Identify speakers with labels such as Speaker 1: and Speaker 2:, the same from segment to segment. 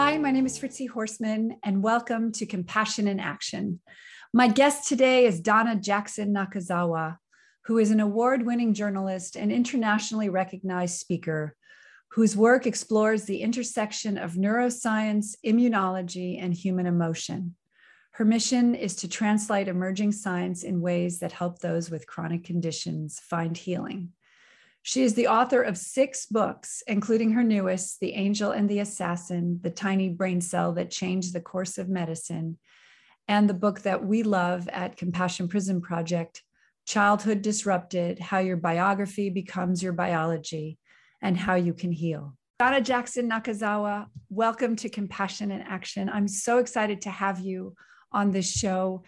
Speaker 1: Hi, my name is Fritzi Horstman, and welcome to Compassion in Action. My guest today is Donna Jackson Nakazawa, who is an award winning journalist and internationally recognized speaker whose work explores the intersection of neuroscience, immunology, and human emotion. Her mission is to translate emerging science in ways that help those with chronic conditions find healing. She is the author of six books, including her newest, The Angel and the Assassin, The Tiny Brain Cell That Changed the Course of Medicine, and the book that we love at Compassion Prison Project, Childhood Disrupted How Your Biography Becomes Your Biology and How You Can Heal. Donna Jackson Nakazawa, welcome to Compassion in Action. I'm so excited to have you on this show.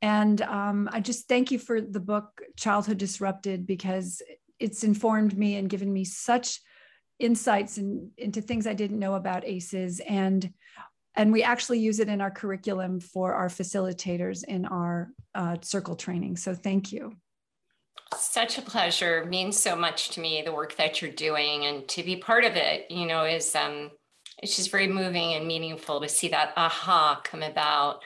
Speaker 1: And um, I just thank you for the book, Childhood Disrupted, because it's informed me and given me such insights in, into things I didn't know about ACEs and and we actually use it in our curriculum for our facilitators in our uh, circle training. So thank you.
Speaker 2: Such a pleasure. Means so much to me the work that you're doing and to be part of it. You know, is um, it's just very moving and meaningful to see that aha come about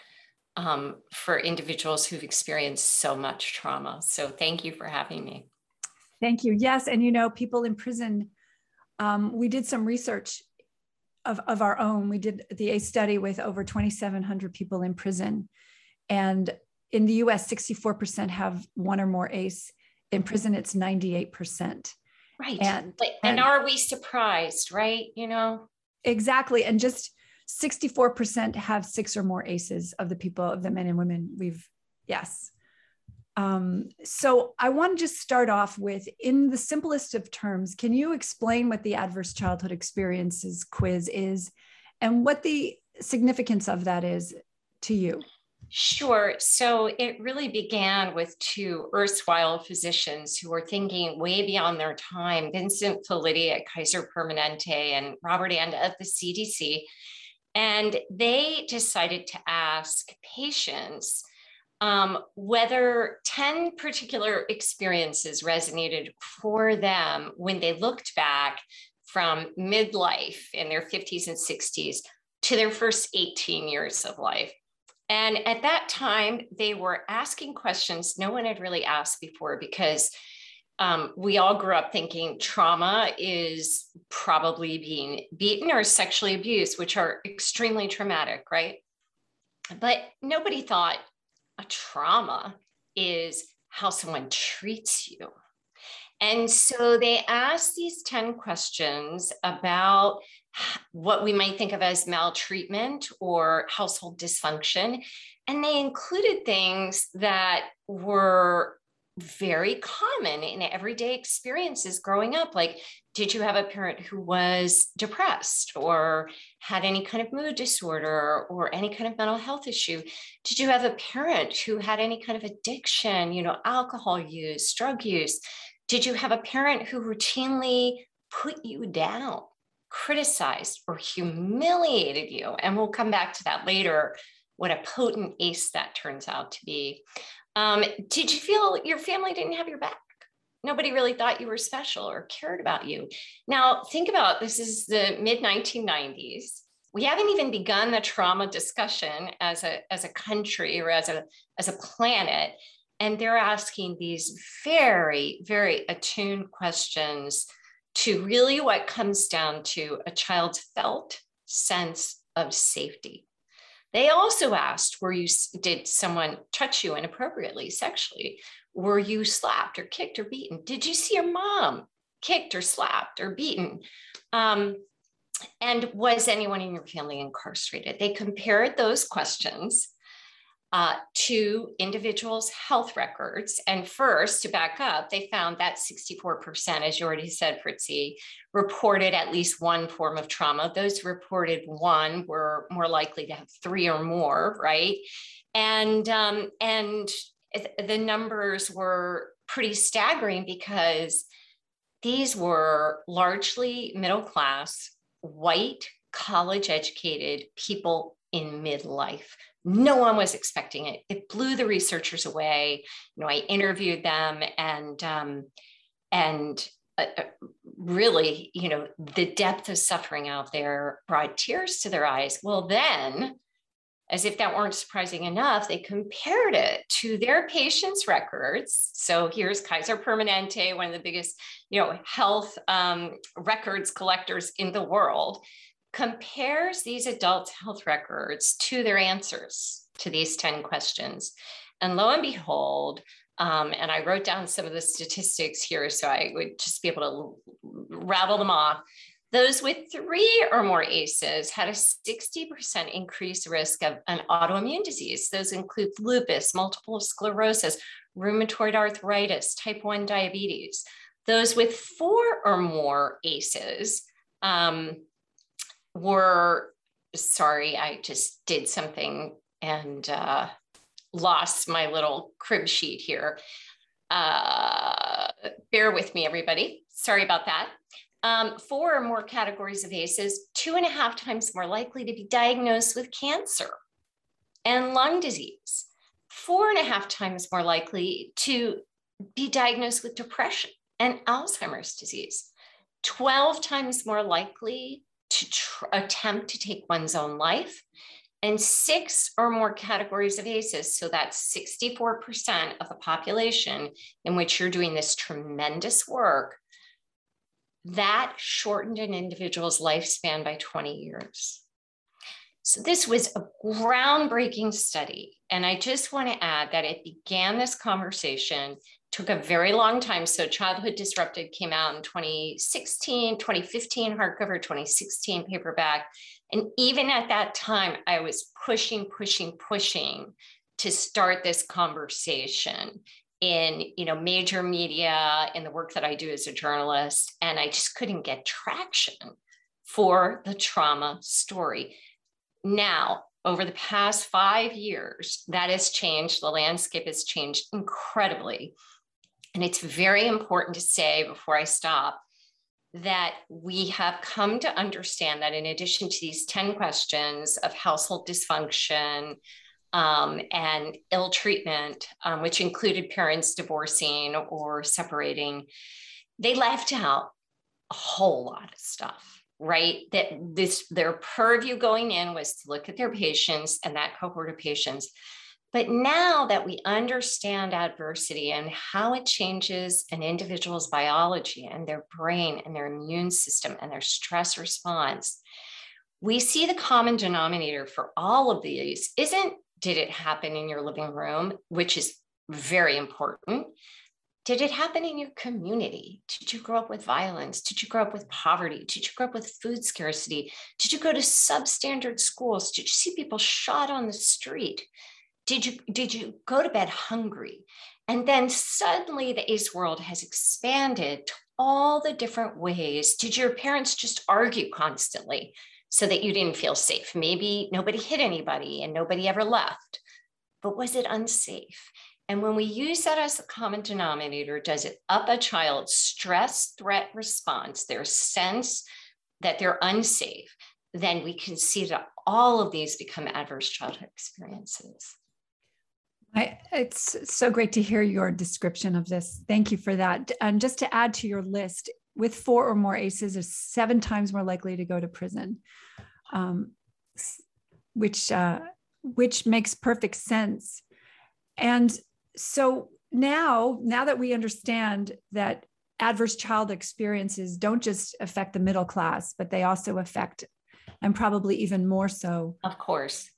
Speaker 2: um, for individuals who've experienced so much trauma. So thank you for having me.
Speaker 1: Thank you. Yes. And you know, people in prison, um, we did some research of, of our own. We did the ACE study with over 2,700 people in prison. And in the US, 64% have one or more ACE. In prison, it's 98%.
Speaker 2: Right. And, and, and are we surprised, right? You know?
Speaker 1: Exactly. And just 64% have six or more ACEs of the people, of the men and women we've, yes. Um, so I want to just start off with, in the simplest of terms, can you explain what the Adverse Childhood Experiences quiz is and what the significance of that is to you?
Speaker 2: Sure. So it really began with two erstwhile physicians who were thinking way beyond their time Vincent Felitti at Kaiser Permanente and Robert Anda at the CDC. And they decided to ask patients um, whether 10 particular experiences resonated for them when they looked back from midlife in their 50s and 60s to their first 18 years of life. And at that time, they were asking questions no one had really asked before because um, we all grew up thinking trauma is probably being beaten or sexually abused, which are extremely traumatic, right? But nobody thought a trauma is how someone treats you. And so they asked these 10 questions about what we might think of as maltreatment or household dysfunction. And they included things that were very common in everyday experiences growing up like did you have a parent who was depressed or had any kind of mood disorder or any kind of mental health issue? Did you have a parent who had any kind of addiction you know alcohol use drug use? Did you have a parent who routinely put you down criticized or humiliated you? And we'll come back to that later what a potent ace that turns out to be um, did you feel your family didn't have your back? Nobody really thought you were special or cared about you. Now, think about this is the mid 1990s. We haven't even begun the trauma discussion as a, as a country or as a, as a planet. And they're asking these very, very attuned questions to really what comes down to a child's felt sense of safety. They also asked, were you, did someone touch you inappropriately sexually? Were you slapped or kicked or beaten? Did you see your mom kicked or slapped or beaten? Um, and was anyone in your family incarcerated? They compared those questions uh, to individuals' health records. And first, to back up, they found that 64%, as you already said, Fritzi, reported at least one form of trauma. Those reported one were more likely to have three or more, right? And um, and the numbers were pretty staggering because these were largely middle class, white, college educated people in midlife no one was expecting it. It blew the researchers away. You know, I interviewed them and um, and uh, uh really, you know, the depth of suffering out there brought tears to their eyes. Well, then, as if that weren't surprising enough, they compared it to their patients' records. So here's Kaiser Permanente, one of the biggest, you know, health um, records collectors in the world, compares these adults' health records to their answers to these 10 questions. And lo and behold, um, and I wrote down some of the statistics here so I would just be able to rattle them off. Those with three or more ACEs had a 60% increased risk of an autoimmune disease. Those include lupus, multiple sclerosis, rheumatoid arthritis, type 1 diabetes. Those with four or more ACEs um, were, sorry, I just did something and uh, lost my little crib sheet here. Uh, bear with me, everybody. Sorry about that. Um, four or more categories of ACEs, two and a half times more likely to be diagnosed with cancer and lung disease, four and a half times more likely to be diagnosed with depression and Alzheimer's disease, 12 times more likely to tr- attempt to take one's own life, and six or more categories of ACEs. So that's 64% of the population in which you're doing this tremendous work that shortened an individual's lifespan by 20 years. So, this was a groundbreaking study. And I just want to add that it began this conversation, took a very long time. So, Childhood Disrupted came out in 2016, 2015, hardcover, 2016, paperback. And even at that time, I was pushing, pushing, pushing to start this conversation in you know major media in the work that I do as a journalist and I just couldn't get traction for the trauma story. Now, over the past 5 years, that has changed. The landscape has changed incredibly. And it's very important to say before I stop that we have come to understand that in addition to these 10 questions of household dysfunction, um, and ill treatment, um, which included parents divorcing or separating, they left out a whole lot of stuff, right? That this their purview going in was to look at their patients and that cohort of patients. But now that we understand adversity and how it changes an individual's biology and their brain and their immune system and their stress response, we see the common denominator for all of these isn't did it happen in your living room, which is very important? Did it happen in your community? Did you grow up with violence? Did you grow up with poverty? Did you grow up with food scarcity? Did you go to substandard schools? Did you see people shot on the street? Did you did you go to bed hungry? And then suddenly the ACE world has expanded to all the different ways. Did your parents just argue constantly? so that you didn't feel safe. Maybe nobody hit anybody and nobody ever left, but was it unsafe? And when we use that as a common denominator, does it up a child's stress threat response, their sense that they're unsafe? Then we can see that all of these become adverse childhood experiences.
Speaker 1: I, it's so great to hear your description of this. Thank you for that. And just to add to your list, with four or more ACEs are seven times more likely to go to prison, um, which uh, which makes perfect sense. And so now, now that we understand that adverse child experiences don't just affect the middle class, but they also affect, and probably even more so,
Speaker 2: of course,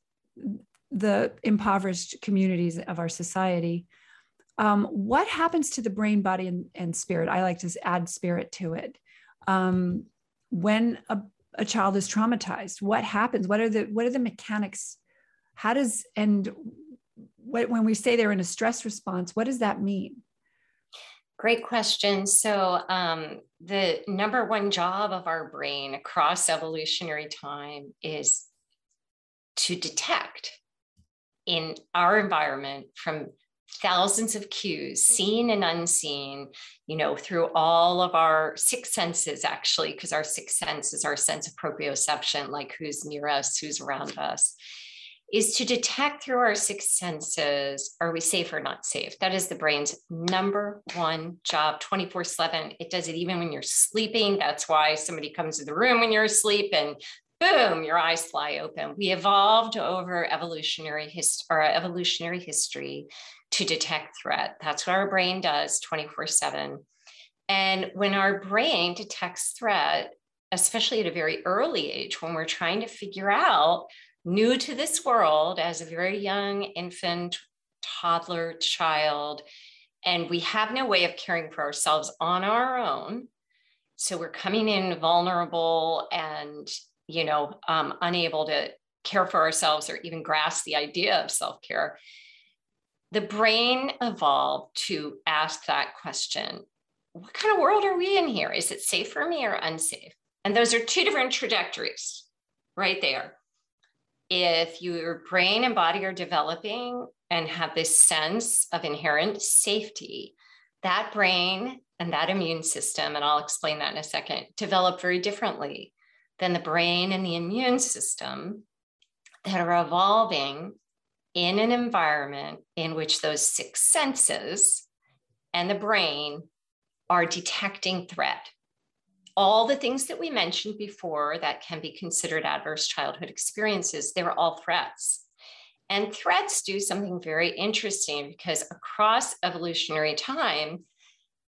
Speaker 1: the impoverished communities of our society. Um, what happens to the brain body and, and, spirit? I like to add spirit to it. Um, when a, a, child is traumatized what happens? What are the what are the mechanics? How does and what, when we say they're in a stress response what does that mean?
Speaker 2: Great question. So, um, the number one job of our brain across evolutionary time is to detect in our environment from thousands of cues, seen and unseen, you know, through all of our six senses, actually, because our sixth sense is our sense of proprioception, like who's near us, who's around us. is to detect through our six senses are we safe or not safe? That is the brain's number one job 24 7. It does it even when you're sleeping. That's why somebody comes to the room when you're asleep and boom, your eyes fly open. We evolved over evolutionary evolutionary history to detect threat. That's what our brain does 24 7. And when our brain detects threat, especially at a very early age, when we're trying to figure out new to this world as a very young infant, toddler, child, and we have no way of caring for ourselves on our own. So we're coming in vulnerable and, you know, um, unable to care for ourselves or even grasp the idea of self care. The brain evolved to ask that question What kind of world are we in here? Is it safe for me or unsafe? And those are two different trajectories right there if your brain and body are developing and have this sense of inherent safety, that brain and that immune system, and I'll explain that in a second, develop very differently than the brain and the immune system that are evolving in an environment in which those six senses and the brain are detecting threat all the things that we mentioned before that can be considered adverse childhood experiences, they were all threats. And threats do something very interesting because across evolutionary time,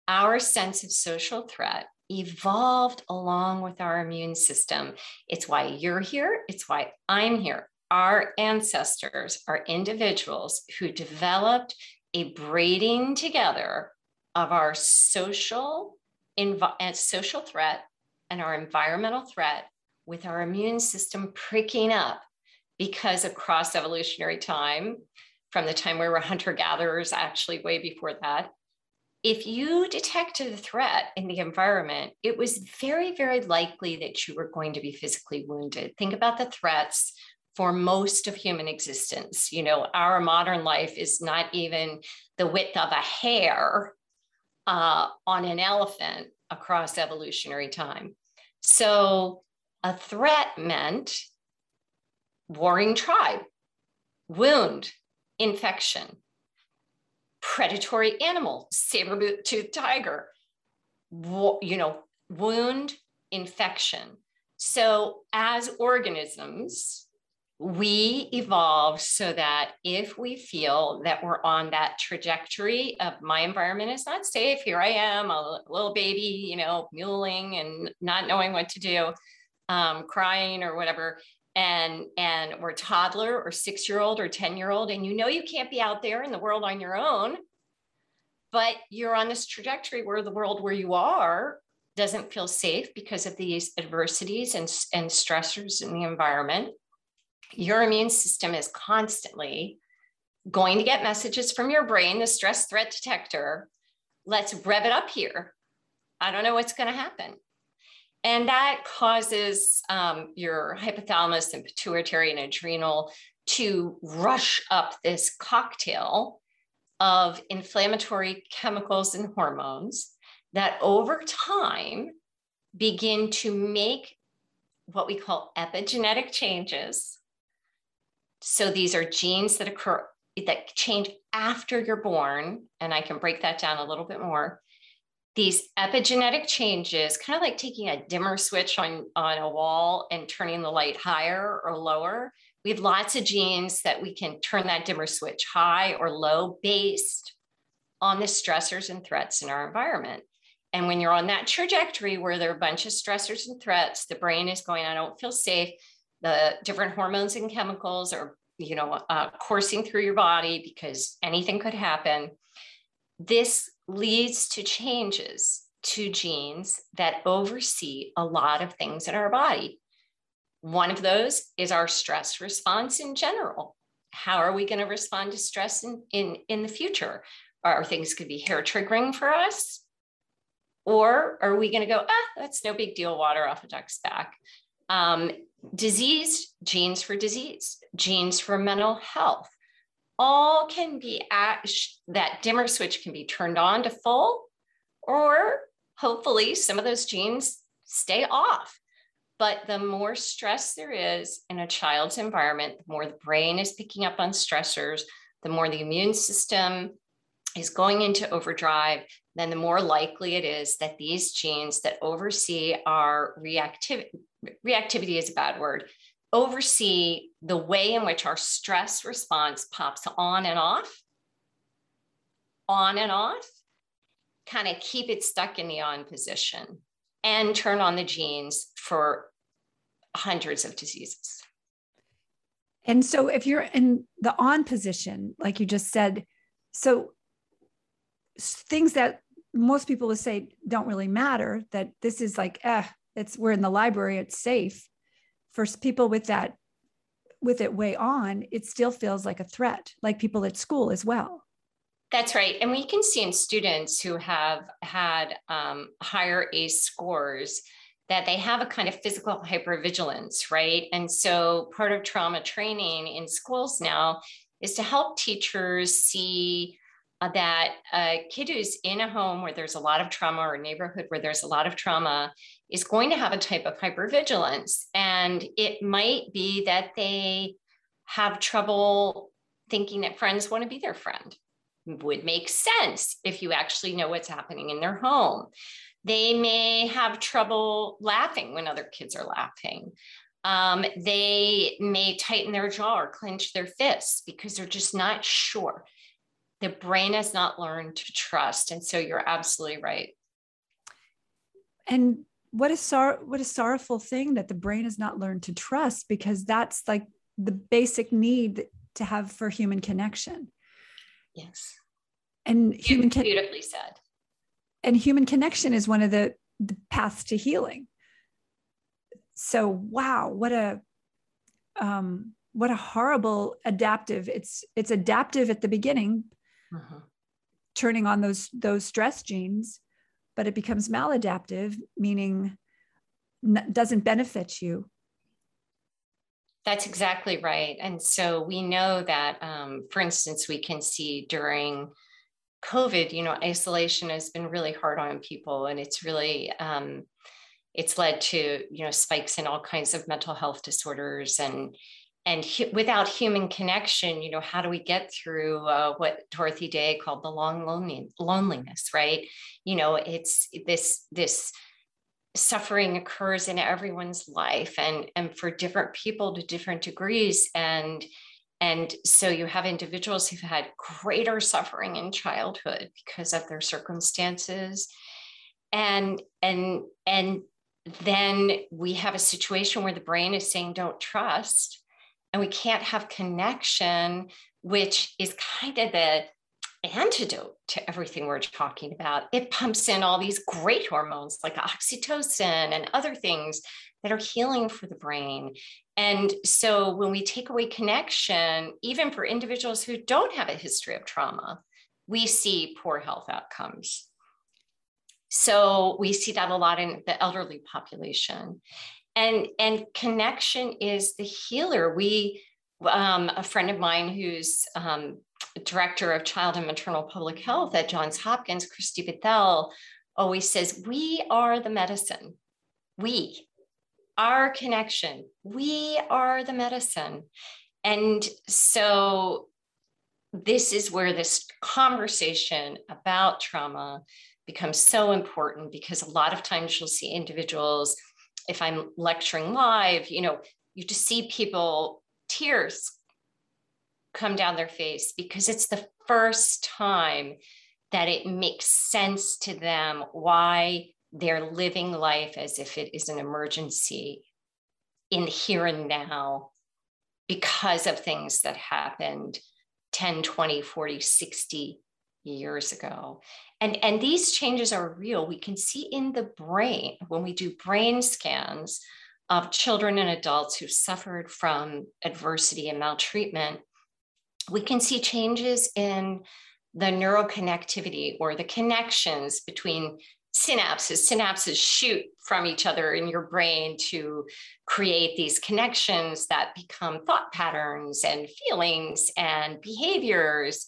Speaker 2: our sense of social threat evolved along with our immune system. It's why you're here, it's why I'm here. Our ancestors are individuals who developed a braiding together of our social env- uh, social threat and our environmental threat with our immune system pricking up because across evolutionary time, from the time we were hunter gatherers, actually way before that, if you detected a threat in the environment, it was very, very likely that you were going to be physically wounded. Think about the threats for most of human existence. You know, our modern life is not even the width of a hair uh, on an elephant across evolutionary time. So a threat meant warring tribe, wound, infection, predatory animal, saber-tooth tiger, you know, wound, infection. So as organisms, we evolve so that if we feel that we're on that trajectory of my environment is not safe, here I am, a little baby, you know, muling and not knowing what to do, um, crying or whatever, and and we're toddler or six year old or ten year old, and you know you can't be out there in the world on your own, but you're on this trajectory where the world where you are doesn't feel safe because of these adversities and, and stressors in the environment your immune system is constantly going to get messages from your brain, the stress threat detector. Let's rev it up here. I don't know what's going to happen. And that causes um, your hypothalamus and pituitary and adrenal to rush up this cocktail of inflammatory chemicals and hormones that over time begin to make what we call epigenetic changes so these are genes that occur that change after you're born, and I can break that down a little bit more. These epigenetic changes, kind of like taking a dimmer switch on, on a wall and turning the light higher or lower. We have lots of genes that we can turn that dimmer switch high or low based on the stressors and threats in our environment. And when you're on that trajectory where there are a bunch of stressors and threats, the brain is going, I don't feel safe the different hormones and chemicals are you know uh, coursing through your body because anything could happen this leads to changes to genes that oversee a lot of things in our body. One of those is our stress response in general. How are we going to respond to stress in, in, in the future? Are things could be hair triggering for us? Or are we going to go ah that's no big deal water off a duck's back. Um, disease, genes for disease, genes for mental health, all can be at that dimmer switch can be turned on to full, or hopefully some of those genes stay off. But the more stress there is in a child's environment, the more the brain is picking up on stressors, the more the immune system is going into overdrive, then the more likely it is that these genes that oversee our reactivity, reactivity is a bad word, oversee the way in which our stress response pops on and off, on and off, kind of keep it stuck in the on position and turn on the genes for hundreds of diseases.
Speaker 1: And so if you're in the on position, like you just said, so things that most people would say don't really matter, that this is like, eh, it's we're in the library, it's safe. For people with that, with it way on, it still feels like a threat, like people at school as well.
Speaker 2: That's right. And we can see in students who have had um, higher ACE scores that they have a kind of physical hypervigilance, right? And so part of trauma training in schools now is to help teachers see that a kid who's in a home where there's a lot of trauma or a neighborhood where there's a lot of trauma is going to have a type of hypervigilance. And it might be that they have trouble thinking that friends want to be their friend. Would make sense if you actually know what's happening in their home. They may have trouble laughing when other kids are laughing. Um, they may tighten their jaw or clench their fists because they're just not sure. The brain has not learned to trust. And so you're absolutely right.
Speaker 1: And what a sor- what a sorrowful thing that the brain has not learned to trust because that's like the basic need to have for human connection.
Speaker 2: Yes.
Speaker 1: And human
Speaker 2: con- beautifully said
Speaker 1: and human connection is one of the, the paths to healing so wow what a um, what a horrible adaptive it's it's adaptive at the beginning uh-huh. turning on those those stress genes but it becomes maladaptive meaning n- doesn't benefit you
Speaker 2: that's exactly right and so we know that um, for instance we can see during COVID, you know, isolation has been really hard on people, and it's really um, it's led to you know spikes in all kinds of mental health disorders and and hu- without human connection, you know, how do we get through uh, what Dorothy Day called the long lonely- loneliness? Right? You know, it's this this suffering occurs in everyone's life and and for different people to different degrees and and so you have individuals who've had greater suffering in childhood because of their circumstances. And and and then we have a situation where the brain is saying don't trust and we can't have connection which is kind of the antidote to everything we're talking about. It pumps in all these great hormones like oxytocin and other things that are healing for the brain. And so when we take away connection, even for individuals who don't have a history of trauma, we see poor health outcomes. So we see that a lot in the elderly population. And, and connection is the healer. We, um, a friend of mine who's um, director of child and maternal public health at Johns Hopkins, Christy Bethell, always says, We are the medicine. We, our connection, we are the medicine. And so, this is where this conversation about trauma becomes so important because a lot of times you'll see individuals, if I'm lecturing live, you know, you just see people, tears come down their face because it's the first time that it makes sense to them why they're living life as if it is an emergency in here and now because of things that happened 10 20 40 60 years ago and and these changes are real we can see in the brain when we do brain scans of children and adults who suffered from adversity and maltreatment we can see changes in the neuroconnectivity or the connections between synapses. Synapses shoot from each other in your brain to create these connections that become thought patterns and feelings and behaviors.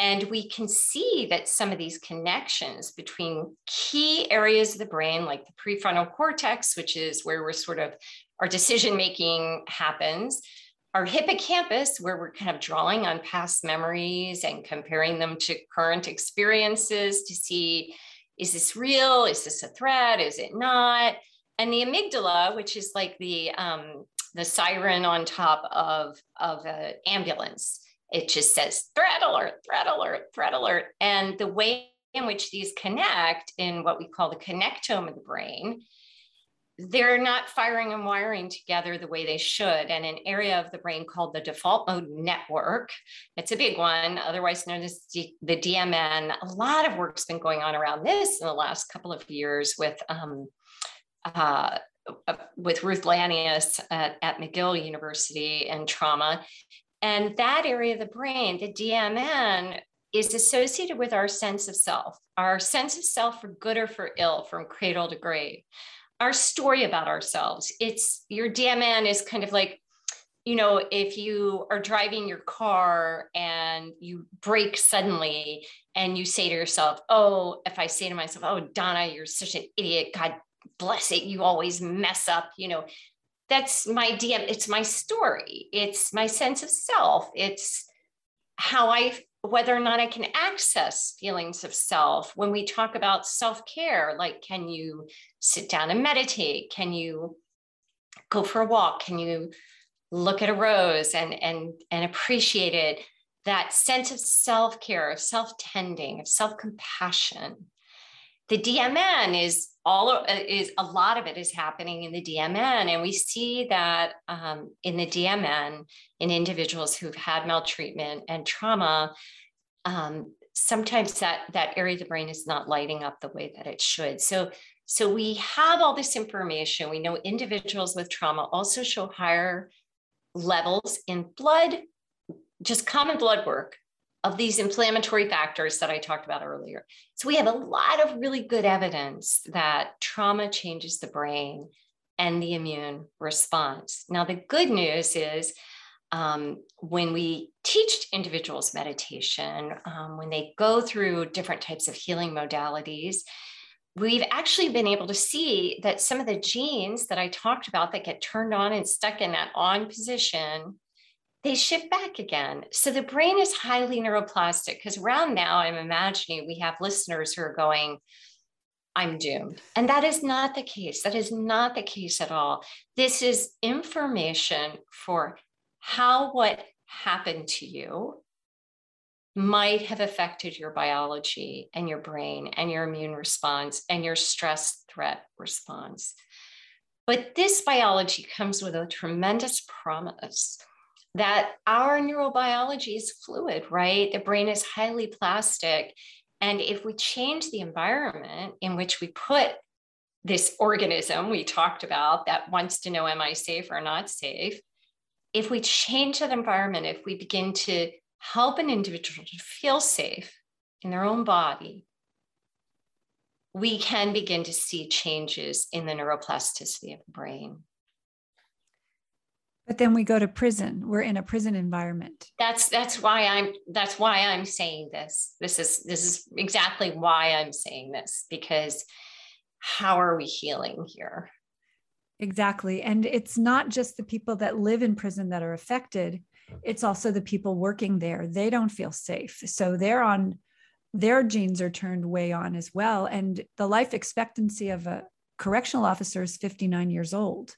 Speaker 2: And we can see that some of these connections between key areas of the brain, like the prefrontal cortex, which is where we're sort of our decision making happens, our hippocampus, where we're kind of drawing on past memories and comparing them to current experiences to see is this real? Is this a threat? Is it not? And the amygdala, which is like the um, the siren on top of of an ambulance, it just says threat alert, threat alert, threat alert. And the way in which these connect in what we call the connectome of the brain they're not firing and wiring together the way they should. And an area of the brain called the default mode network, it's a big one, otherwise known as the DMN. A lot of work's been going on around this in the last couple of years with. Um, uh, with Ruth Lanius at, at McGill University and trauma. And that area of the brain, the DMN, is associated with our sense of self, our sense of self for good or for ill, from cradle to grave our story about ourselves. It's your DMN is kind of like, you know, if you are driving your car and you brake suddenly and you say to yourself, oh, if I say to myself, oh, Donna, you're such an idiot. God bless it. You always mess up, you know, that's my DM. It's my story. It's my sense of self. It's how I whether or not I can access feelings of self. When we talk about self care, like can you sit down and meditate? Can you go for a walk? Can you look at a rose and, and, and appreciate it? That sense of self care, of self tending, of self compassion. The DMN is all is a lot of it is happening in the DMN, and we see that um, in the DMN in individuals who've had maltreatment and trauma. Um, sometimes that that area of the brain is not lighting up the way that it should. So so we have all this information. We know individuals with trauma also show higher levels in blood, just common blood work of these inflammatory factors that I talked about earlier. So we have a lot of really good evidence that trauma changes the brain and the immune response. Now, the good news is um, when we teach individuals meditation, um, when they go through different types of healing modalities, we've actually been able to see that some of the genes that I talked about that get turned on and stuck in that on position they shift back again. So the brain is highly neuroplastic because around now, I'm imagining we have listeners who are going, I'm doomed. And that is not the case. That is not the case at all. This is information for how what happened to you might have affected your biology and your brain and your immune response and your stress threat response. But this biology comes with a tremendous promise that our neurobiology is fluid, right? The brain is highly plastic. And if we change the environment in which we put this organism we talked about that wants to know, am I safe or not safe? If we change that environment, if we begin to help an individual to feel safe in their own body, we can begin to see changes in the neuroplasticity of the brain.
Speaker 1: But then we go to prison. We're in a prison environment.
Speaker 2: That's that's why I'm that's why I'm saying this. This is this is exactly why I'm saying this because how are we healing here?
Speaker 1: Exactly. And it's not just the people that live in prison that are affected, it's also the people working there. They don't feel safe. So they're on their genes are turned way on as well and the life expectancy of a correctional officer is 59 years old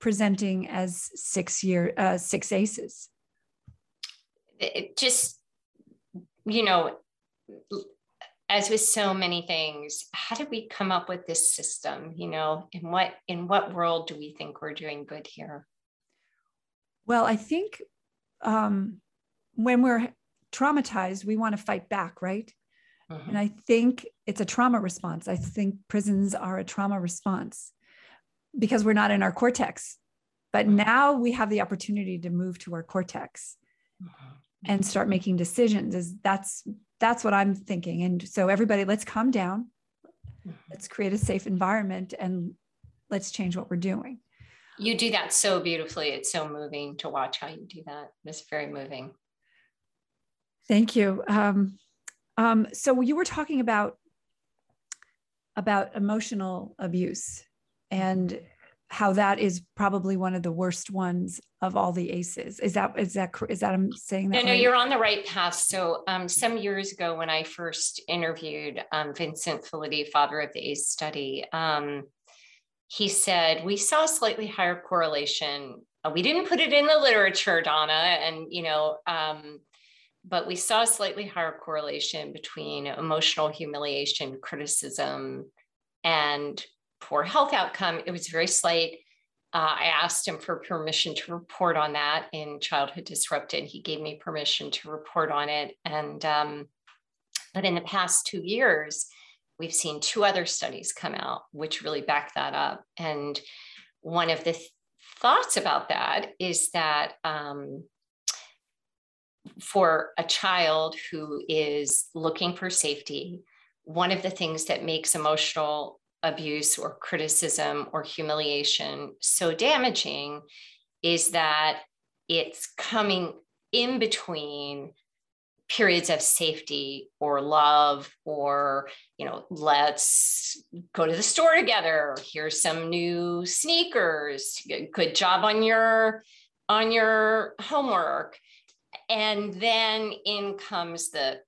Speaker 1: presenting as six year uh, six aces.
Speaker 2: It just you know as with so many things how did we come up with this system? You know in what in what world do we think we're doing good here?
Speaker 1: Well i think um, when we're traumatized we want to fight back right? Mm-hmm. and i think it's a trauma response. I think prisons are a trauma response because we're not in our cortex. But mm-hmm. now we have the opportunity to move to our cortex mm-hmm. and start making decisions. Is that's that's what I'm thinking. And so everybody, let's calm down. Mm-hmm. Let's create a safe environment and let's change what we're doing.
Speaker 2: You do that so beautifully. It's so moving to watch how you do that. It's very moving.
Speaker 1: Thank you. Um, um, so you were talking about about emotional abuse and how that is probably one of the worst ones of all the aces. Is that is that is that I'm saying that?
Speaker 2: No, no, you're on the right path. So um, some years ago, when I first interviewed um, Vincent Felitti, father of the ACE study, um, he said we saw a slightly higher correlation. Uh, we didn't put it in the literature, Donna, and you know, um, but we saw a slightly higher correlation between emotional humiliation, criticism, and poor health outcome. It was very slight. Uh, I asked him for permission to report on that in Childhood Disrupted. He gave me permission to report on it. And, um, but in the past two years, we've seen two other studies come out which really back that up. And one of the th- thoughts about that is that um, for a child who is looking for safety, one of the things that makes emotional abuse or criticism or humiliation so damaging is that it's coming in between periods of safety or love or you know let's go to the store together here's some new sneakers good job on your on your homework. And then in comes the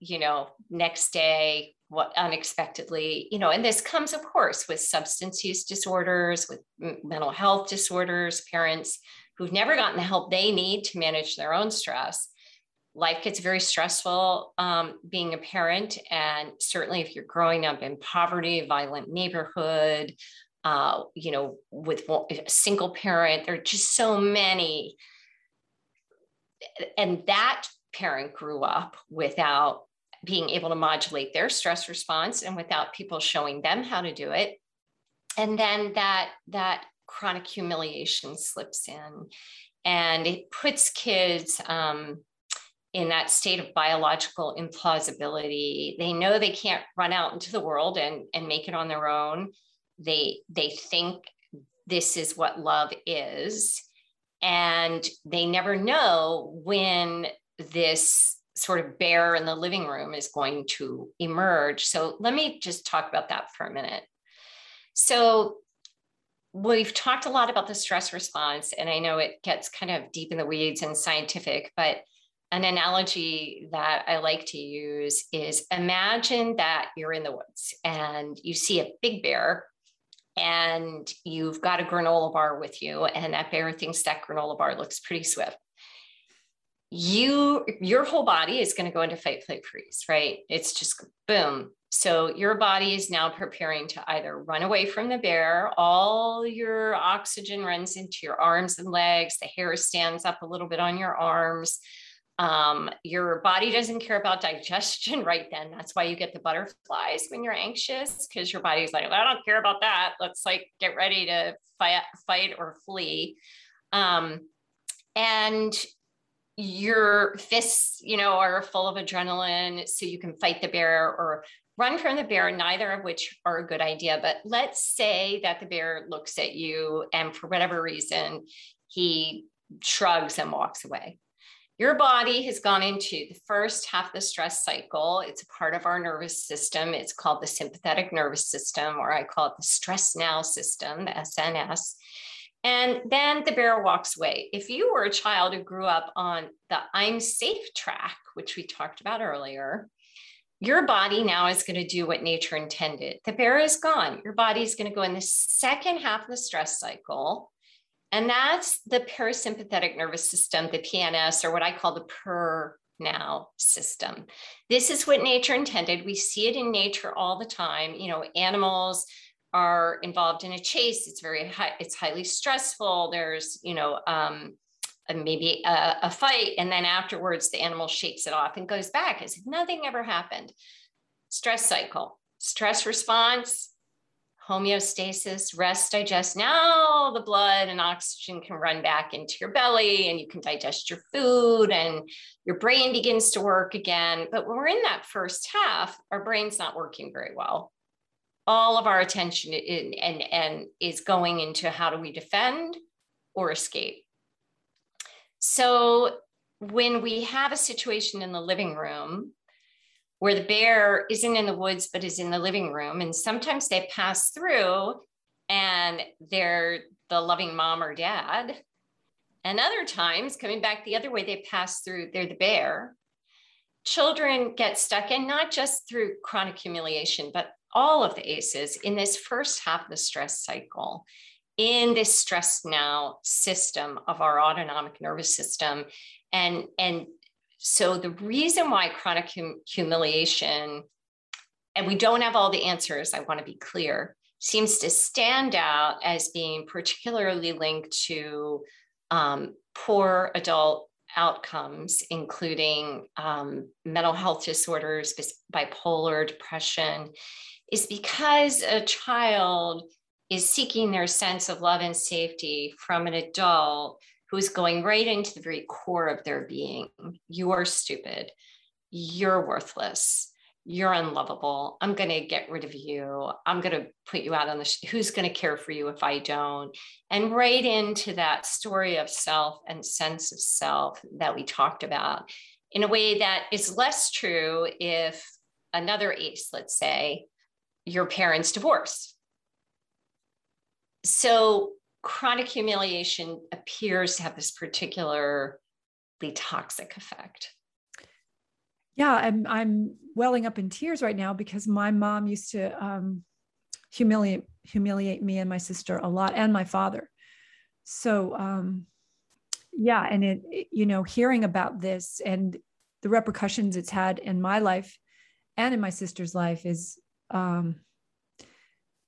Speaker 2: you know next day what unexpectedly you know and this comes of course with substance use disorders with mental health disorders parents who've never gotten the help they need to manage their own stress. Life gets very stressful um, being a parent and certainly if you're growing up in poverty violent neighborhood uh, you know with a single parent there are just so many and that parent grew up without being able to modulate their stress response and without people showing them how to do it. And then that that chronic humiliation slips in and it puts kids um, in that state of biological implausibility. They know they can't run out into the world and, and make it on their own. They they think this is what love is. And they never know when this sort of bear in the living room is going to emerge. So let me just talk about that for a minute. So we've talked a lot about the stress response, and I know it gets kind of deep in the weeds and scientific, but an analogy that I like to use is imagine that you're in the woods and you see a big bear and you've got a granola bar with you, and that bear thinks that granola bar looks pretty swift you your whole body is going to go into fight flight freeze right? It's just boom. So your body is now preparing to either run away from the bear. All your oxygen runs into your arms and legs. The hair stands up a little bit on your arms. Um, your body doesn't care about digestion right then. That's why you get the butterflies when you're anxious because your body's like i don't care about that. Let's like get ready to fight fight or flee. Um, and your fists, you know, are full of adrenaline, so you can fight the bear or run from the bear, neither of which are a good idea. But let's say that the bear looks at you and for whatever reason, he shrugs and walks away. Your body has gone into the first half of the stress cycle. It's a part of our nervous system. It's called the sympathetic nervous system, or I call it the stress now system, the SNS. And then the bear walks away. If you were a child who grew up on the I'm safe track, which we talked about earlier, your body now is going to do what nature intended. The bear is gone. Your body is going to go in the second half of the stress cycle. And that's the parasympathetic nervous system, the PNS, or what I call the per now system. This is what nature intended. We see it in nature all the time. You know, animals, are involved in a chase it's very high it's highly stressful there's you know um, maybe a, a, fight and then afterwards the animal shakes it off and goes back as if nothing ever happened. Stress cycle stress response homeostasis rest digest. Now the blood and oxygen can run back into your belly and you can digest your food and your brain begins to work again. But when we're in that first half our brain's not working very well all of our attention in, and, and is going into how do we defend or escape. So when we have a situation in the living room where the bear isn't in the woods but is in the living room and sometimes they pass through and they're the loving mom or dad and other times coming back the other way they pass through they're the bear children get stuck and not just through chronic humiliation but all of the aces in this first half of the stress cycle in this stress now system of our autonomic nervous system. And and so the reason why chronic hum- humiliation and we don't have all the answers i want to be clear seems to stand out as being particularly linked to um, poor adult outcomes, including um, mental health disorders, bipolar depression, is because a child is seeking their sense of love and safety from an adult who's going right into the very core of their being. You are stupid. You're worthless. You're unlovable. I'm going to get rid of you. I'm going to put you out on the, sh- who's going to care for you if I don't? And right into that story of self and sense of self that we talked about in a way that is less true if another ace, let's say, your parents divorce. So chronic humiliation appears to have this particularly toxic effect.
Speaker 1: Yeah, I'm I'm welling up in tears right now because my mom used to um, humiliate humiliate me and my sister a lot, and my father. So um, yeah, and it, it you know hearing about this and the repercussions it's had in my life and in my sister's life is um,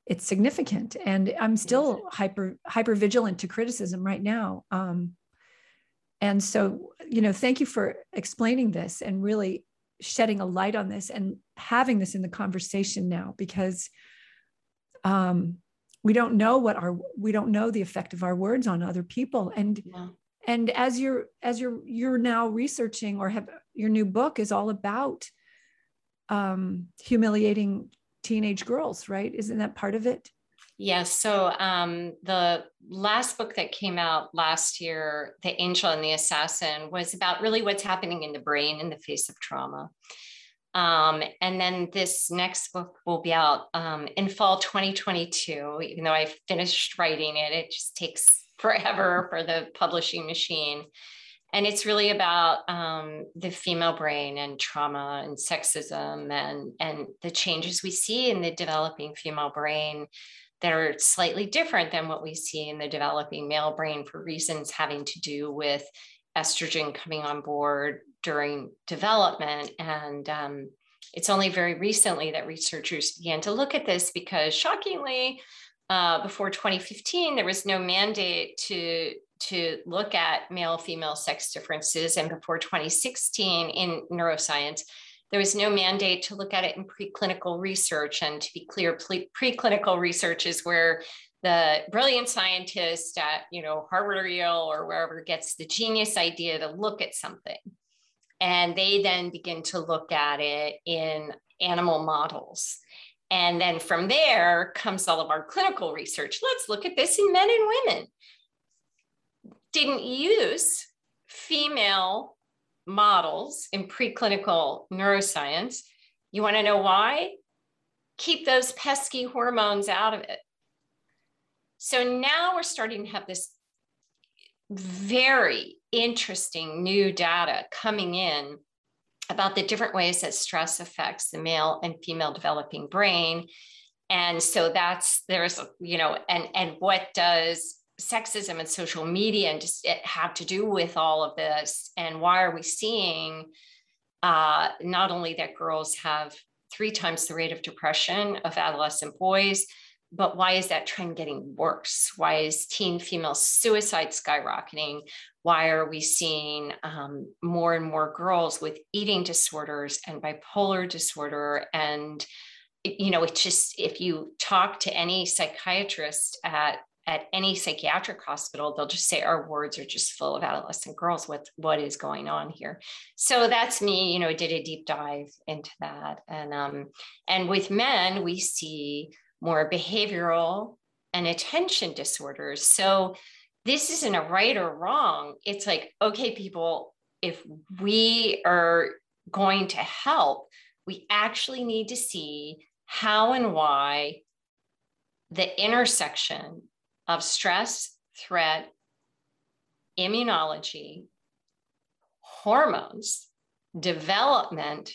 Speaker 1: it's significant. And i'm still hyper hyper vigilant to criticism right now. Um, and so you know thank you for explaining this and really shedding a light on this and having this in the conversation now because um, we don't know what our we don't know the effect of our words on other people. And yeah. and as you're as you're you're now researching or have your new book is all about um, humiliating teenage girls, right? Isn't that part of it?
Speaker 2: Yes. So um, the last book that came out last year, The Angel and the Assassin, was about really what's happening in the brain in the face of trauma. Um, and then this next book will be out um, in fall 2022. Even though I finished writing it, it just takes forever for the publishing machine and it's really about um, the female brain and trauma and sexism and and the changes we see in the developing female brain that are slightly different than what we see in the developing male brain for reasons having to do with estrogen coming on board during development. And um, it's only very recently that researchers began to look at this because shockingly uh, before 2015 there was no mandate to to look at male female sex differences. And before 2016 in neuroscience, there was no mandate to look at it in preclinical research. And to be clear, pre- preclinical research is where the brilliant scientist at you know Harvard or Yale or wherever gets the genius idea to look at something. And they then begin to look at it in animal models. And then from there comes all of our clinical research. Let's look at this in men and women didn't use female models in preclinical neuroscience. You want to know why? Keep those pesky hormones out of it. So now we're starting to have this very interesting new data coming in about the different ways that stress affects the male and female developing brain and so that's there's you know and and what does sexism and social media and just it have to do with all of this? And why are we seeing uh, not only that girls have three times the rate of depression of adolescent boys but why is that trend getting worse? Why is teen female suicide skyrocketing? Why are we seeing um, more and more girls with eating disorders and bipolar disorder? And you know it's just if you talk to any psychiatrist at at any psychiatric hospital, they'll just say our wards are just full of adolescent girls. What what is going on here? So that's me. You know, did a deep dive into that, and um, and with men, we see more behavioral and attention disorders. So this isn't a right or wrong. It's like, okay, people, if we are going to help, we actually need to see how and why the intersection of stress, threat, immunology, hormones, development,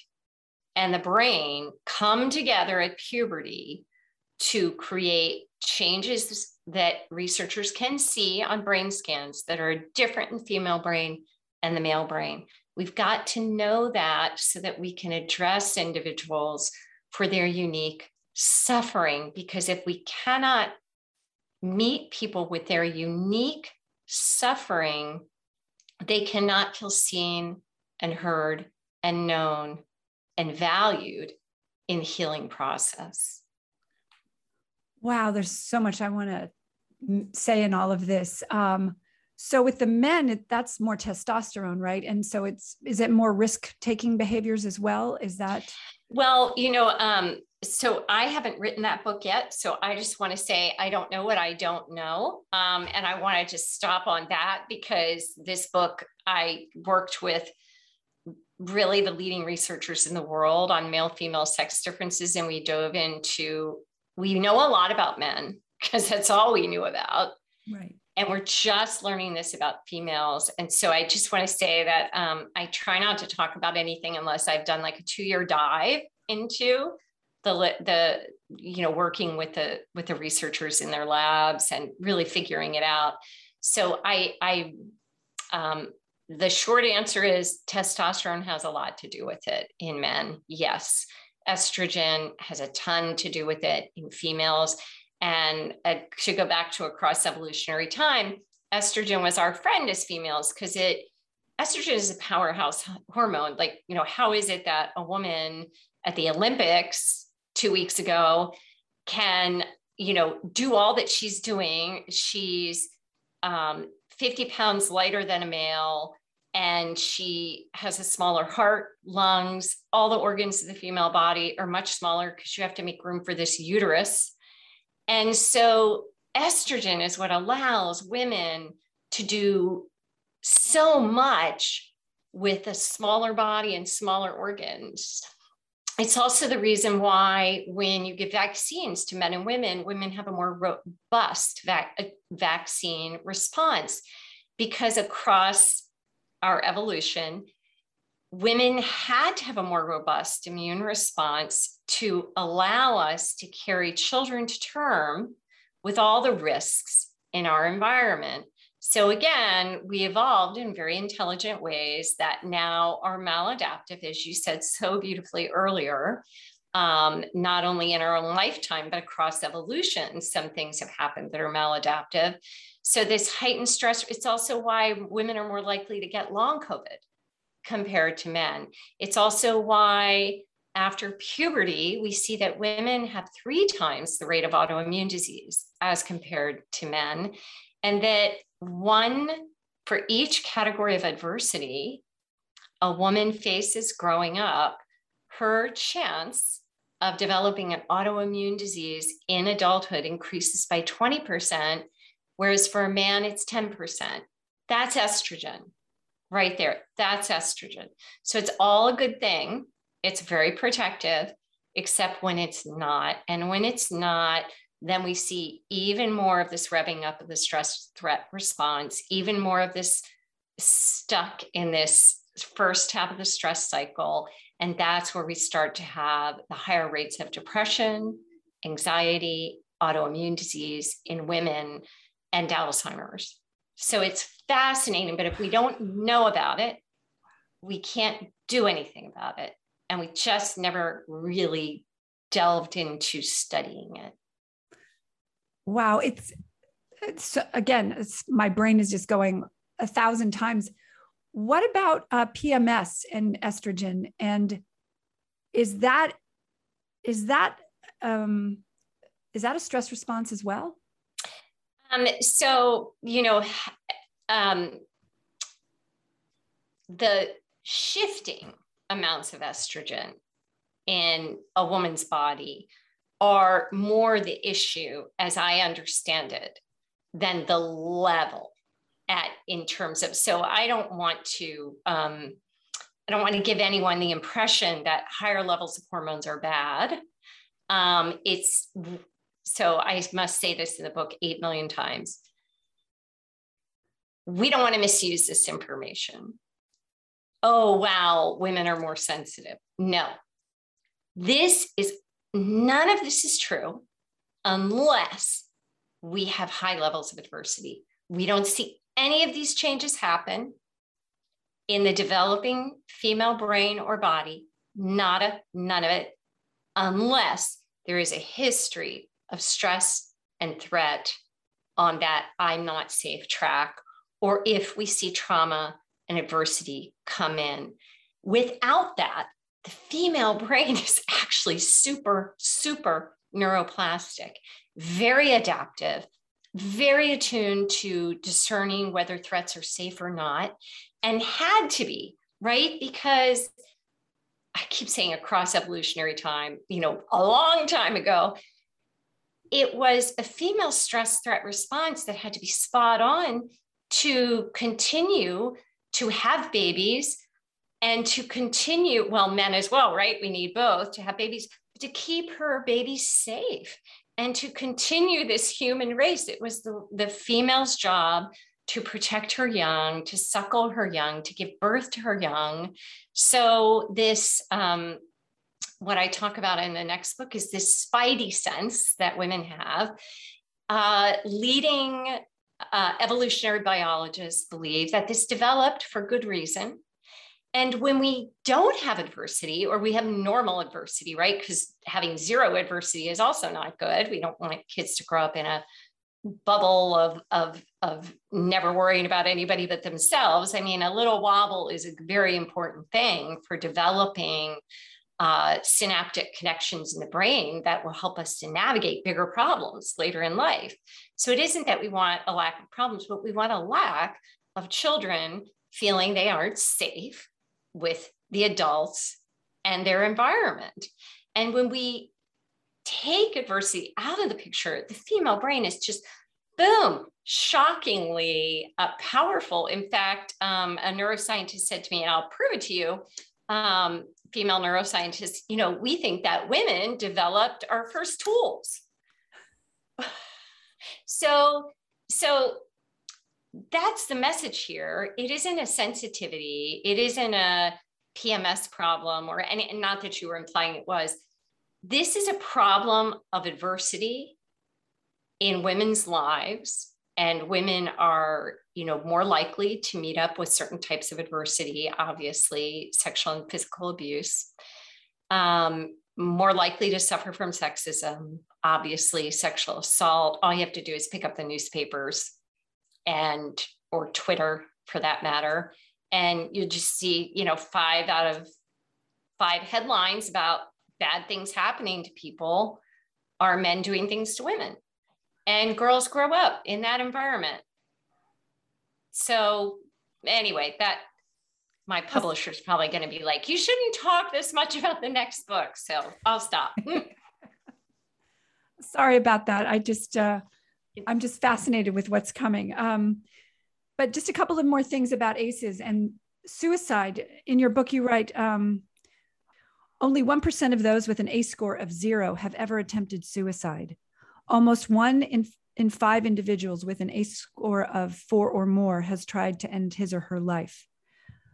Speaker 2: and the brain come together at puberty to create changes that researchers can see on brain scans that are different in female brain and the male brain. We've got to know that so that we can address individuals for their unique suffering. Because if we cannot meet people with their unique suffering, they cannot feel seen and heard and known and valued in the healing process.
Speaker 1: Wow, there's so much I want to say in all of this. Um, so with the men, it, that's more testosterone, right? And so it's is it more risk taking behaviors as well? Is that?
Speaker 2: Well, you know, um, so I haven't written that book yet. So I just want to say I don't know what I don't know. Um, and I want to just stop on that because this book I worked with really the leading researchers in the world on male female sex differences. And we dove into, we know a lot about men because that's all we knew about.
Speaker 1: Right.
Speaker 2: And we're just learning this about females. And so I just want to say that um, I try not to talk about anything unless I've done like a two year dive into the the you know working with the with the researchers in their labs and really figuring it out. So i i um, the short answer is testosterone has a lot to do with it in men. Yes estrogen has a ton to do with it in females. And uh, to go back to a cross evolutionary time estrogen was our friend as females because it estrogen is a powerhouse hormone. Like you know how is it that a woman at the olympics two weeks ago can you know do all that she's doing. She's um, 50 pounds lighter than a male and she has a smaller heart lungs. All the organs of the female body are much smaller because you have to make room for this uterus. And so estrogen is what allows women to do so much with a smaller body and smaller organs it's also the reason why when you give vaccines to men and women, women have a more robust vac- uh, vaccine response because across our evolution, women had to have a more robust immune response to allow us to carry children to term with all the risks in our environment. So again, we evolved in very intelligent ways that now are maladaptive, as you said so beautifully earlier. Um, not only in our own lifetime, but across evolution, some things have happened that are maladaptive. So this heightened stress, it's also why women are more likely to get long COVID compared to men. It's also why after puberty, we see that women have three times the rate of autoimmune disease as compared to men, and that one for each category of adversity a woman faces growing up, her chance of developing an autoimmune disease in adulthood increases by 20%, whereas for a man, it's 10%. That's estrogen right there. That's estrogen. So it's all a good thing. It's very protective, except when it's not. And when it's not, then we see even more of this revving up of the stress threat response, even more of this stuck in this first half of the stress cycle. And that's where we start to have the higher rates of depression, anxiety, autoimmune disease in women, and Alzheimer's. So it's fascinating, but if we don't know about it, we can't do anything about it. And we just never really delved into studying it
Speaker 1: wow it's it's again it's my brain is just going a thousand times. What about uh, pms and estrogen? And is that is that um is that a stress response as well?
Speaker 2: Um so you know um the shifting amounts of estrogen in a woman's body are more the issue, as I understand it, than the level. at in terms of so I don't want to um, I don't want to give anyone the impression that higher levels of hormones are bad. Um, it's so I must say this in the book eight million times. We don't want to misuse this information. Oh, wow, women are more sensitive. No, this is none of this is true unless we have high levels of adversity. We don't see any of these changes happen in the developing female brain or body, not a, none of it, unless there is a history of stress and threat on that I'm not safe track, or if we see trauma and adversity come in. Without that, the female brain is actually super, super neuroplastic, very adaptive, very attuned to discerning whether threats are safe or not, and had to be, right? Because I keep saying across evolutionary time, you know, a long time ago, it was a female stress threat response that had to be spot on to continue to have babies and to continue, well, men as well, right? We need both to have babies, to keep her babies safe and to continue this human race. It was the, the female's job to protect her young, to suckle her young, to give birth to her young. So, this, um, what I talk about in the next book is this spidey sense that women have. Uh, leading uh, evolutionary biologists believe that this developed for good reason. And when we don't have adversity or we have normal adversity, right? Because having zero adversity is also not good. We don't want kids to grow up in a bubble of, of, of never worrying about anybody but themselves. I mean, a little wobble is a very important thing for developing uh, synaptic connections in the brain that will help us to navigate bigger problems later in life. So it isn't that we want a lack of problems, but we want a lack of children feeling they aren't safe with the adults and their environment. And when we take adversity out of the picture, the female brain is just boom, shockingly uh, powerful. In fact, um, a neuroscientist said to me, and I'll prove it to you. Um, female neuroscientists, you know, we think that women developed our first tools. so, so that's the message here. It isn't a sensitivity. It isn't a PMS problem or any, not that you were implying it was. This is a problem of adversity in women's lives. And women are, you know, more likely to meet up with certain types of adversity, obviously, sexual and physical abuse. Um, more likely to suffer from sexism, obviously, sexual assault. All you have to do is pick up the newspapers and or Twitter for that matter. And you just see, you know, five out of five headlines about bad things happening to people are men doing things to women. And girls grow up in that environment. So anyway, that my publisher's probably going to be like, you shouldn't talk this much about the next book. So I'll stop.
Speaker 1: Sorry about that. I just, uh, I'm just fascinated with what's coming. Um, but just a couple of more things about ACEs and suicide. In your book, you write um, only 1% of those with an ACE score of zero have ever attempted suicide. Almost one in, in five individuals with an ACE score of four or more has tried to end his or her life.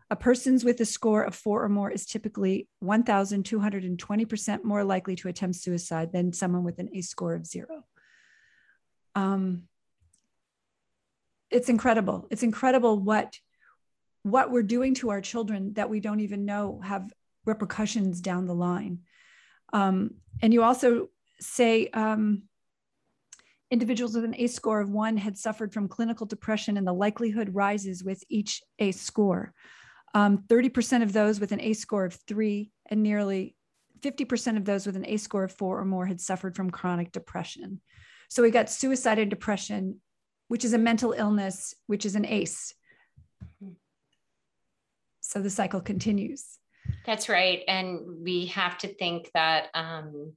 Speaker 1: A person's with a score of four or more is typically 1,220% more likely to attempt suicide than someone with an ACE score of zero um, it's incredible. It's incredible what what we're doing to our children that we don't even know have repercussions down the line. Um, and you also say um, individuals with an ACE score of one had suffered from clinical depression, and the likelihood rises with each ACE score. Um, 30% of those with an ACE score of three, and nearly 50% of those with an ACE score of four or more had suffered from chronic depression. So we got suicide and depression, which is a mental illness, which is an ACE. So the cycle continues.
Speaker 2: That's right. And we have to think that um,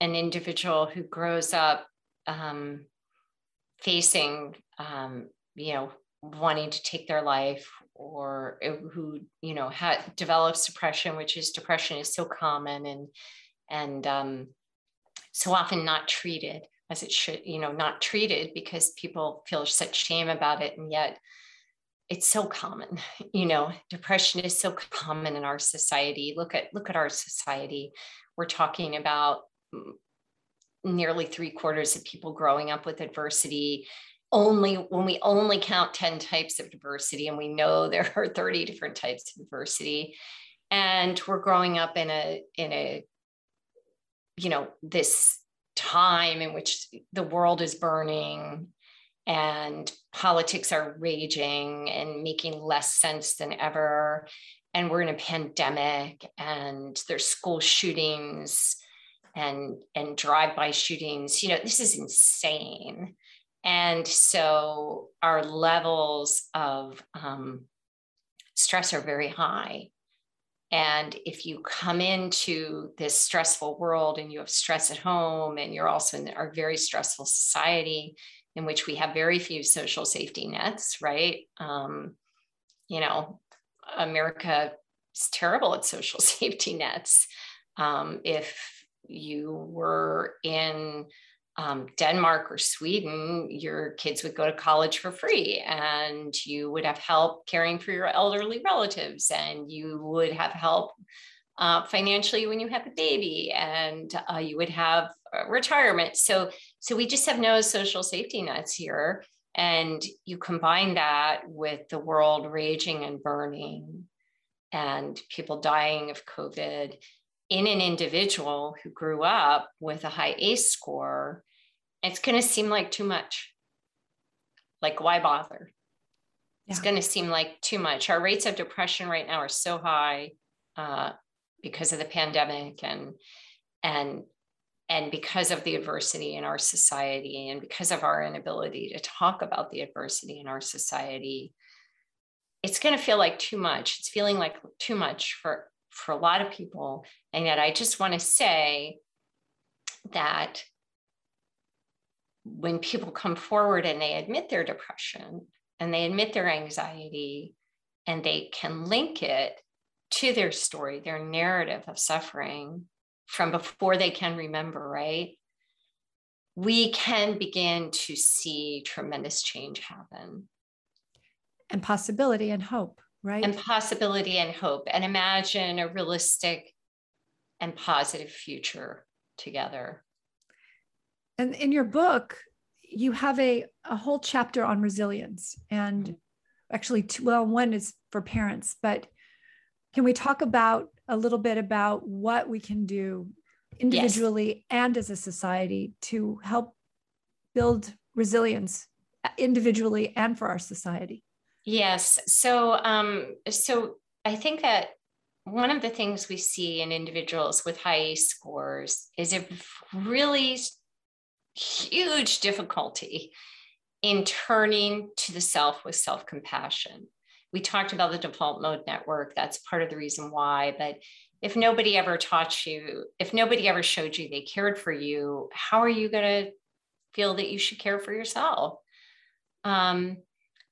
Speaker 2: an individual who grows up um, facing, um, you know, wanting to take their life or who you know had develops depression which is depression is so common and and um, so often not treated as it should you know not treated because people feel such shame about it. And yet it's so common you know depression is so common in our society. Look at look at our society. We're talking about mm, nearly three quarters of people growing up with adversity. Only when we only count 10 types of diversity and we know there are 30 different types of diversity and we're growing up in a in a you know this time in which the world is burning and politics are raging and making less sense than ever. And we're in a pandemic and there's school shootings and and drive-by shootings. You know this is insane. And so our levels of um, stress are very high and if you come into this stressful world and you have stress at home and you're also in our very stressful society in which we have very few social safety nets right? Um, you know america is terrible at social safety nets. Um, if you were in um, Denmark or Sweden, your kids would go to college for free and you would have help caring for your elderly relatives and you would have help uh, financially when you have a baby and uh, you would have retirement. So, so we just have no social safety nets here. And you combine that with the world raging and burning and people dying of COVID in an individual who grew up with a high ACE score, it's going to seem like too much. Like, why bother? Yeah. It's going to seem like too much. Our rates of depression right now are so high uh, because of the pandemic and and and because of the adversity in our society and because of our inability to talk about the adversity in our society it's going to feel like too much it's feeling like too much for for a lot of people. And yet, I just want to say that when people come forward and they admit their depression and they admit their anxiety and they can link it to their story, their narrative of suffering from before they can remember, right? We can begin to see tremendous change happen.
Speaker 1: And possibility and hope right
Speaker 2: and possibility and hope and imagine a realistic and positive future together
Speaker 1: and in your book you have a, a whole chapter on resilience and mm-hmm. actually two, well one is for parents but can we talk about a little bit about what we can do individually yes. and as a society to help build resilience individually and for our society
Speaker 2: Yes. So, um, so I think that one of the things we see in individuals with high scores is a really huge difficulty in turning to the self with self compassion. We talked about the default mode network. That's part of the reason why. But if nobody ever taught you, if nobody ever showed you they cared for you, how are you going to feel that you should care for yourself? Um,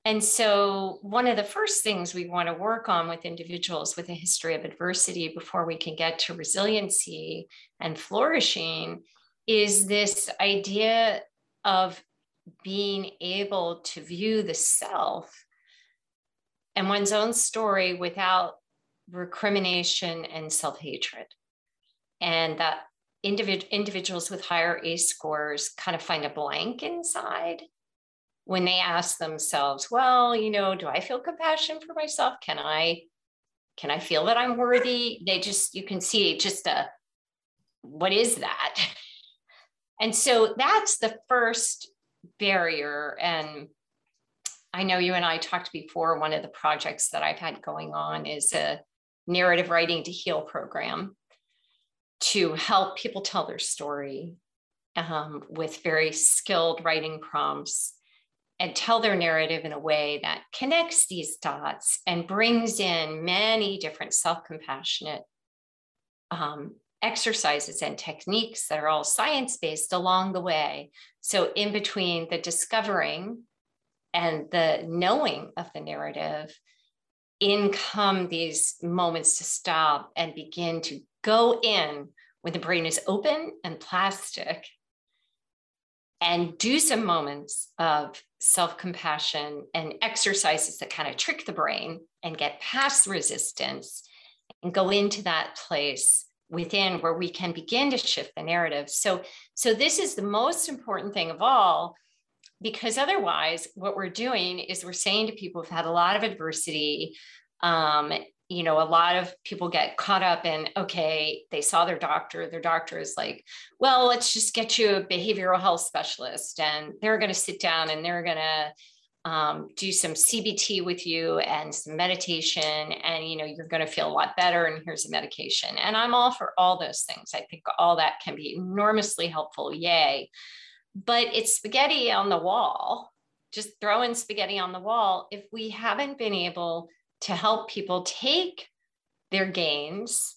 Speaker 2: and so, one of the first things we want to work on with individuals with a history of adversity before we can get to resiliency and flourishing is this idea of being able to view the self and one's own story without recrimination and self hatred. And that individ- individuals with higher ACE scores kind of find a blank inside when they ask themselves, well, you know, do I feel compassion for myself? Can I can I feel that I'm worthy? They just you can see just a what is that? And so that's the first barrier and I know you and I talked before one of the projects that I've had going on is a narrative writing to heal program to help people tell their story um, with very skilled writing prompts and tell their narrative in a way that connects these dots and brings in many different self compassionate um, exercises and techniques that are all science based along the way. So, in between the discovering and the knowing of the narrative, in come these moments to stop and begin to go in when the brain is open and plastic and do some moments of self compassion and exercises that kind of trick the brain and get past resistance and go into that place within where we can begin to shift the narrative. So, so this is the most important thing of all, because otherwise, what we're doing is we're saying to people who've had a lot of adversity, um, you know, a lot of people get caught up in, okay, they saw their doctor. Their doctor is like, well, let's just get you a behavioral health specialist. And they're going to sit down and they're going to um, do some CBT with you and some meditation, and you know you're going to feel a lot better. And here's a medication, and I'm all for all those things. I think all that can be enormously helpful. Yay! But it's spaghetti on the wall. Just throwing spaghetti on the wall if we haven't been able to help people take their gains,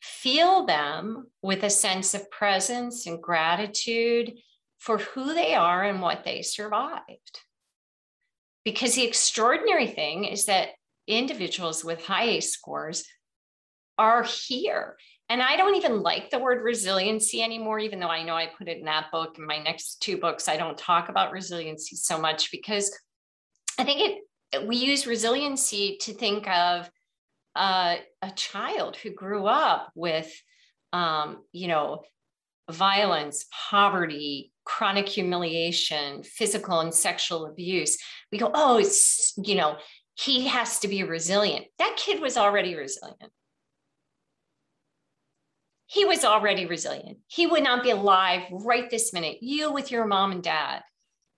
Speaker 2: feel them with a sense of presence and gratitude for who they are and what they survived. Because the extraordinary thing is that individuals with high ACE scores are here. And I don't even like the word resiliency anymore, even though I know I put it in that book. In my next two books, I don't talk about resiliency so much because I think it we use resiliency to think of uh, a child who grew up with, um, you know, violence, poverty, chronic humiliation, physical and sexual abuse, we go, oh, it's, you know, he has to be resilient. That kid was already resilient. He was already resilient. He would not be alive right this minute. You with your mom and dad,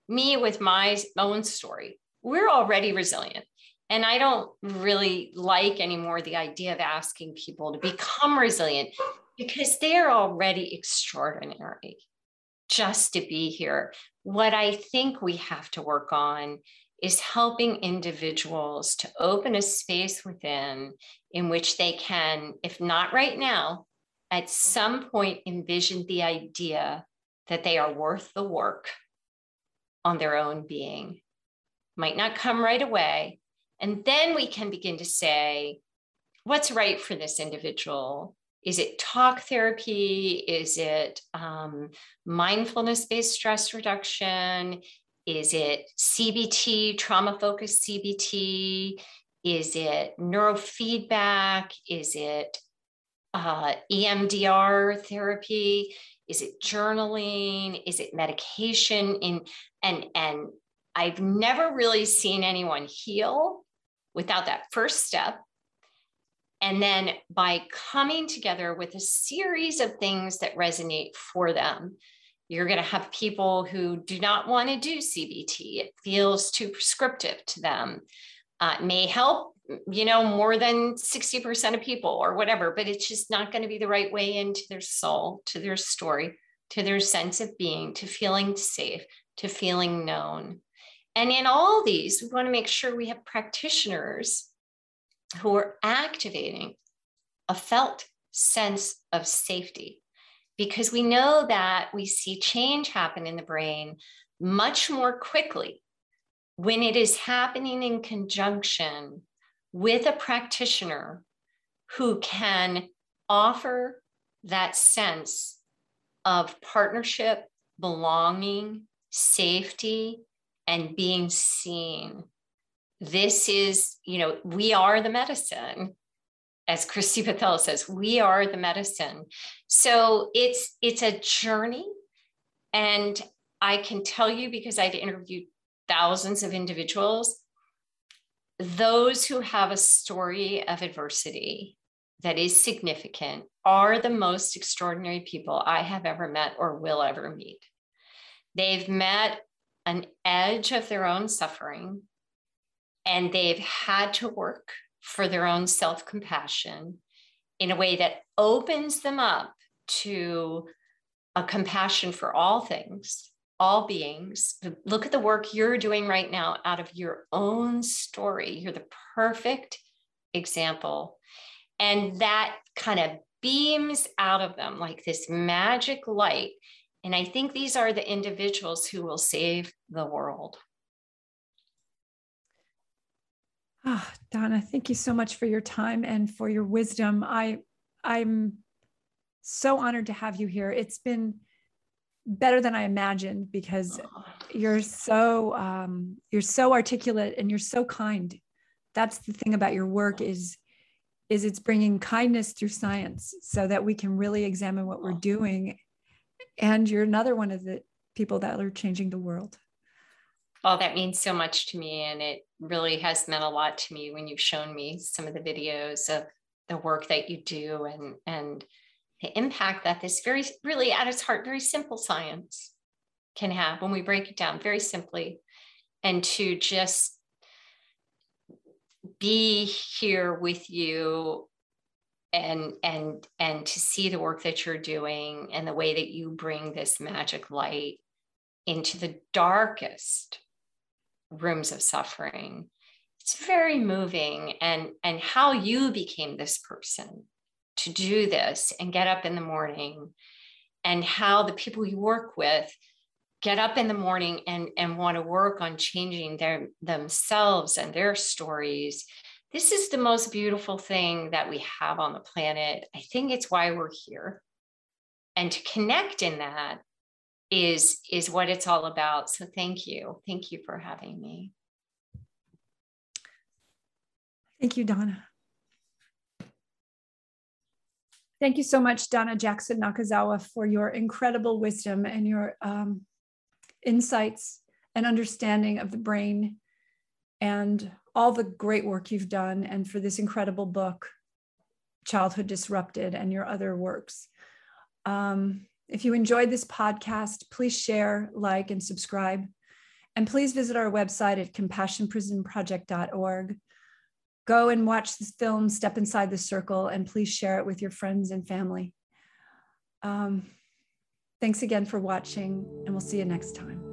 Speaker 2: me with my own story. We're already resilient. And I don't really like anymore the idea of asking people to become resilient because they're already extraordinary just to be here. What I think we have to work on is helping individuals to open a space within in which they can, if not right now, at some point envision the idea that they are worth the work on their own being. Might not come right away. And then we can begin to say, what's right for this individual? Is it talk therapy? Is it um, mindfulness based stress reduction? Is it CBT, trauma focused CBT? Is it neurofeedback? Is it uh, EMDR therapy? Is it journaling? Is it medication? In and and I've never really seen anyone heal without that first step and then by coming together with a series of things that resonate for them, you're going to have people who do not want to do CBT. It feels too prescriptive to them. Uh, may help, you know, more than 60% of people or whatever, but it's just not going to be the right way into their soul, to their story, to their sense of being, to feeling safe, to feeling known. And in all these, we want to make sure we have practitioners who are activating a felt sense of safety. Because we know that we see change happen in the brain much more quickly when it is happening in conjunction with a practitioner who can offer that sense of partnership, belonging, safety, and being seen this is, you know, we are the medicine. As Christy Patel says, we are the medicine. So it's it's a journey. And I can tell you because I've interviewed thousands of individuals, those who have a story of adversity that is significant are the most extraordinary people I have ever met or will ever meet. They've met an edge of their own suffering and they've had to work for their own self compassion in a way that opens them up to a compassion for all things, all beings. Look at the work you're doing right now out of your own story. You're the perfect example. And that kind of beams out of them like this magic light. And I think these are the individuals who will save the world.
Speaker 1: Oh, Donna, thank you so much for your time and for your wisdom. I I'm so honored to have you here. It's been better than I imagined because you're so um, you're so articulate and you're so kind. That's the thing about your work is is it's bringing kindness through science so that we can really examine what we're doing. And you're another one of the people that are changing the world.
Speaker 2: Well, that means so much to me. And it really has meant a lot to me when you've shown me some of the videos of the work that you do and, and the impact that this very, really at its heart, very simple science can have when we break it down very simply. And to just be here with you and and and to see the work that you're doing and the way that you bring this magic light into the darkest rooms of suffering it's very moving. And and how you became this person to do this and get up in the morning and how the people you work with get up in the morning and and want to work on changing their themselves and their stories this is the most beautiful thing that we have on the planet. I think it's why we're here. And to connect in that is is what it's all about. So thank you. Thank you for having me.
Speaker 1: Thank you donna. Thank you so much, Donna Jackson Nakazawa, for your incredible wisdom and your um, insights and understanding of the brain and all the great work you've done, and for this incredible book, Childhood Disrupted, and your other works. Um, if you enjoyed this podcast, please share, like, and subscribe. And please visit our website at compassionprisonproject.org. Go and watch this film, Step Inside the Circle, and please share it with your friends and family. Um, thanks again for watching, and we'll see you next time.